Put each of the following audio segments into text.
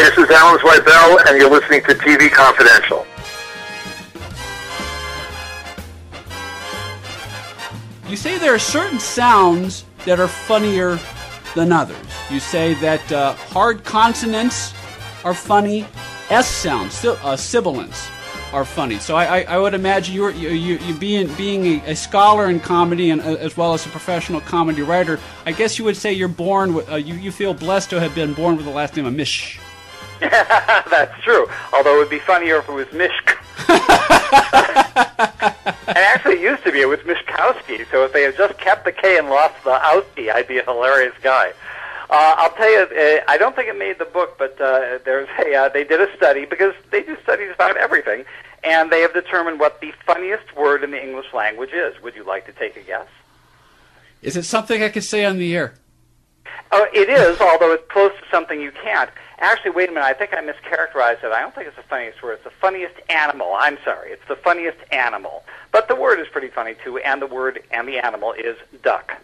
Hi, this is Alan Zweibel, and you're listening to TV Confidential. You say there are certain sounds that are funnier than others. You say that uh, hard consonants are funny, S sounds, uh, sibilants are funny. So I, I, I would imagine you're, you, you, you being, being a, a, scholar in comedy and uh, as well as a professional comedy writer, I guess you would say you're born with, uh, you, you feel blessed to have been born with the last name of Misch. That's true. Although it would be funnier if it was Mishk. and actually, it used to be. It was Mishkowski. So if they had just kept the K and lost the Owski, I'd be a hilarious guy. Uh, I'll tell you, uh, I don't think it made the book, but uh, there's a uh, they did a study because they do studies about everything, and they have determined what the funniest word in the English language is. Would you like to take a guess? Is it something I can say on the air? Oh, it is, although it's close to something you can't. Actually, wait a minute. I think I mischaracterized it. I don't think it's the funniest word. It's the funniest animal. I'm sorry. It's the funniest animal. But the word is pretty funny too, and the word and the animal is duck.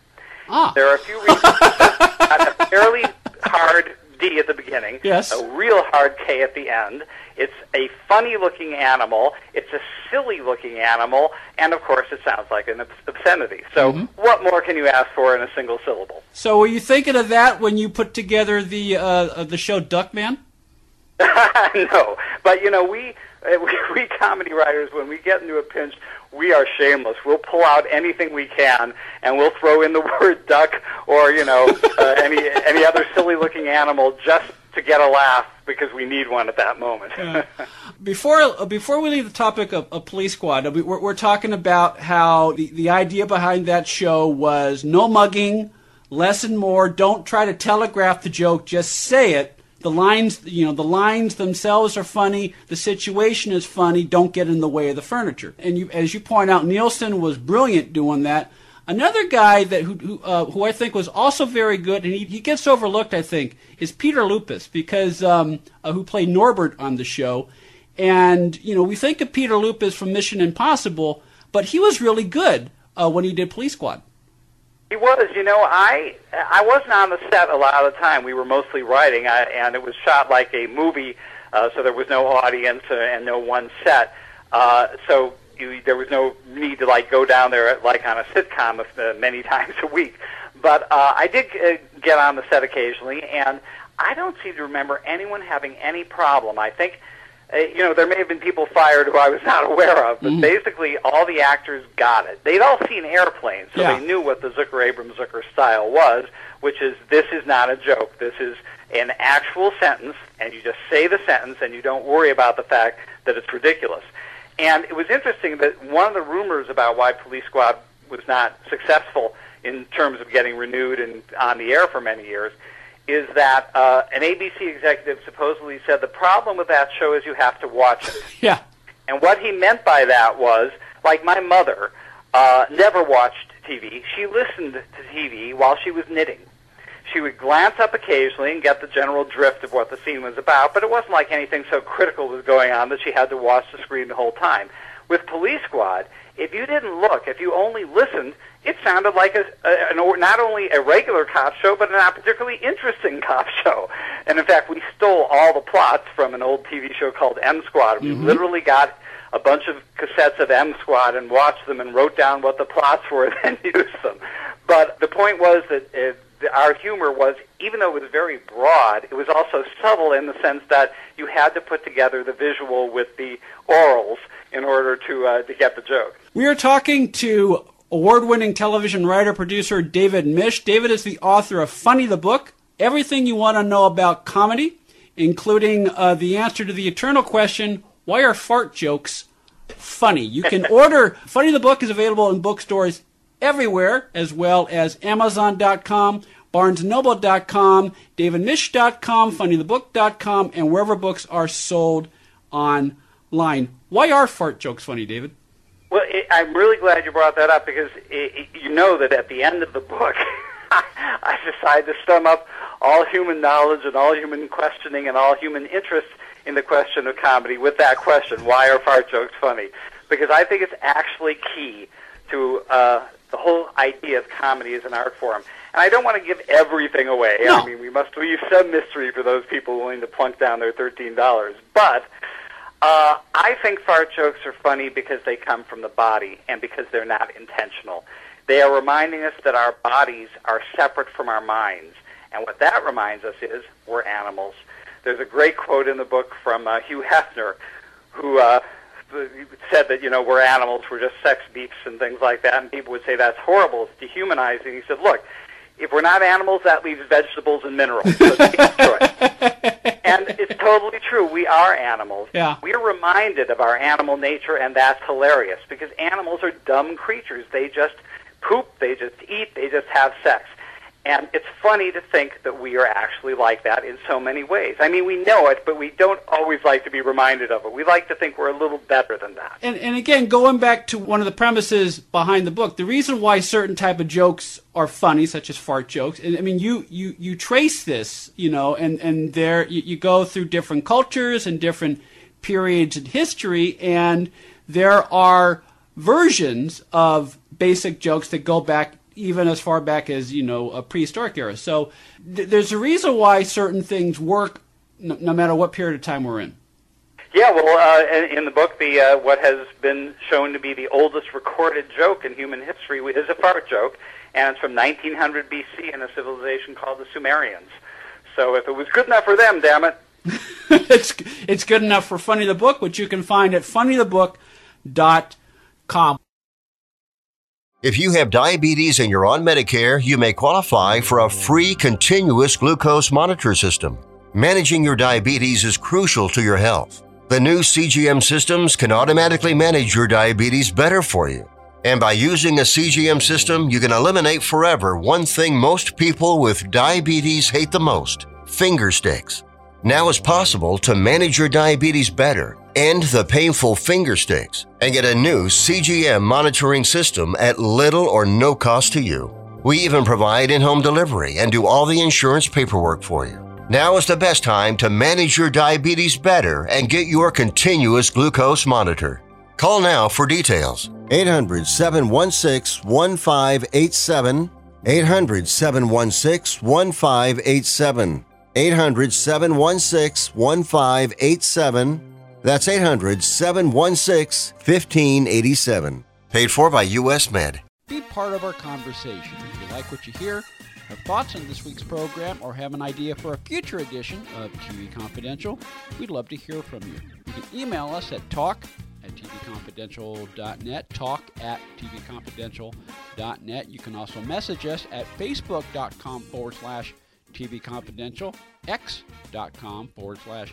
Ah. There are a few reasons. a fairly hard D at the beginning, yes. a real hard K at the end. It's a funny looking animal. It's a silly looking animal, and of course, it sounds like an obscenity. So, mm-hmm. what more can you ask for in a single syllable? So, were you thinking of that when you put together the uh, the show Duckman? no, but you know we, we we comedy writers when we get into a pinch we are shameless. We'll pull out anything we can, and we'll throw in the word duck or you know uh, any any other silly looking animal just to get a laugh because we need one at that moment. yeah. Before uh, before we leave the topic of, of Police Squad, we're, we're talking about how the, the idea behind that show was no mugging, less and more. Don't try to telegraph the joke, just say it the lines, you know, the lines themselves are funny. The situation is funny. Don't get in the way of the furniture. And you, as you point out, Nielsen was brilliant doing that. Another guy that who who, uh, who I think was also very good, and he, he gets overlooked, I think, is Peter Lupus because um, uh, who played Norberg on the show. And you know, we think of Peter Lupus from Mission Impossible, but he was really good uh, when he did Police Squad. He was. You know, I I wasn't on the set a lot of the time. We were mostly writing, I, and it was shot like a movie, uh, so there was no audience and no one set. Uh, so you, there was no need to like go down there like on a sitcom uh, many times a week. But uh, I did uh, get on the set occasionally, and I don't seem to remember anyone having any problem. I think you know, there may have been people fired who I was not aware of, but mm-hmm. basically all the actors got it. They'd all seen Airplane, so yeah. they knew what the Zucker Abrahams Zucker style was, which is this is not a joke. This is an actual sentence, and you just say the sentence, and you don't worry about the fact that it's ridiculous. And it was interesting that one of the rumors about why Police Squad was not successful in terms of getting renewed and on the air for many years is that uh, an ABC executive supposedly said the problem with that show is you have to watch it. yeah. And what he meant by that was, like my mother, uh, never watched TV. She listened to TV while she was knitting. She would glance up occasionally and get the general drift of what the scene was about, but it wasn't like anything so critical was going on that she had to watch the screen the whole time. With Police Squad, if you didn't look, if you only listened, it sounded like a, a an, not only a regular cop show, but a not particularly interesting cop show. And in fact, we stole all the plots from an old TV show called M Squad. We mm-hmm. literally got a bunch of cassettes of M Squad and watched them and wrote down what the plots were and then used them. But the point was that it, our humor was, even though it was very broad, it was also subtle in the sense that you had to put together the visual with the orals in order to uh, to get the joke. We are talking to award winning television writer producer David Misch. David is the author of Funny the Book, everything you want to know about comedy, including uh, the answer to the eternal question why are fart jokes funny? You can order Funny the Book is available in bookstores everywhere, as well as Amazon.com, BarnesNoble.com, DavidMisch.com, FunnyTheBook.com, and wherever books are sold online. Why are fart jokes funny, David? Well, it, I'm really glad you brought that up because it, it, you know that at the end of the book, I decided to sum up all human knowledge and all human questioning and all human interest in the question of comedy with that question: Why are fart jokes funny? Because I think it's actually key to uh, the whole idea of comedy as an art form. And I don't want to give everything away. No. I mean, we must leave some mystery for those people willing to plunk down their $13. But uh, I think fart jokes are funny because they come from the body and because they're not intentional. They are reminding us that our bodies are separate from our minds. And what that reminds us is we're animals. There's a great quote in the book from uh, Hugh Hefner, who uh, said that, you know, we're animals, we're just sex beasts and things like that. And people would say that's horrible, it's dehumanizing. He said, look, if we're not animals, that leaves vegetables and minerals. So and it's totally true. We are animals. Yeah. We are reminded of our animal nature, and that's hilarious because animals are dumb creatures. They just poop, they just eat, they just have sex. And it's funny to think that we are actually like that in so many ways. I mean, we know it, but we don't always like to be reminded of it. We like to think we're a little better than that. And, and again, going back to one of the premises behind the book, the reason why certain type of jokes are funny, such as fart jokes, and I mean, you, you, you trace this, you know, and, and there you, you go through different cultures and different periods in history, and there are versions of basic jokes that go back even as far back as you know a prehistoric era. So th- there's a reason why certain things work no, no matter what period of time we're in. Yeah, well, uh, in, in the book, the uh, what has been shown to be the oldest recorded joke in human history is a fart joke, and it's from 1900 BC in a civilization called the Sumerians. So if it was good enough for them, damn it. it's it's good enough for Funny the Book, which you can find at funnythebook.com. If you have diabetes and you're on Medicare, you may qualify for a free continuous glucose monitor system. Managing your diabetes is crucial to your health. The new CGM systems can automatically manage your diabetes better for you. And by using a CGM system, you can eliminate forever one thing most people with diabetes hate the most finger sticks. Now it's possible to manage your diabetes better, end the painful finger sticks, and get a new CGM monitoring system at little or no cost to you. We even provide in home delivery and do all the insurance paperwork for you. Now is the best time to manage your diabetes better and get your continuous glucose monitor. Call now for details. 800 716 1587. 800 716 1587. 800 716 1587. That's 800 716 1587. Paid for by US Med. Be part of our conversation. If you like what you hear, have thoughts on this week's program, or have an idea for a future edition of TV Confidential, we'd love to hear from you. You can email us at talk at tvconfidential.net, talk at tvconfidential.net. You can also message us at facebook.com forward slash TV Confidential, x.com forward slash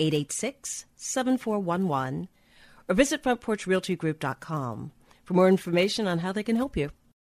886 7411 or visit frontporchrealtygroup.com for more information on how they can help you.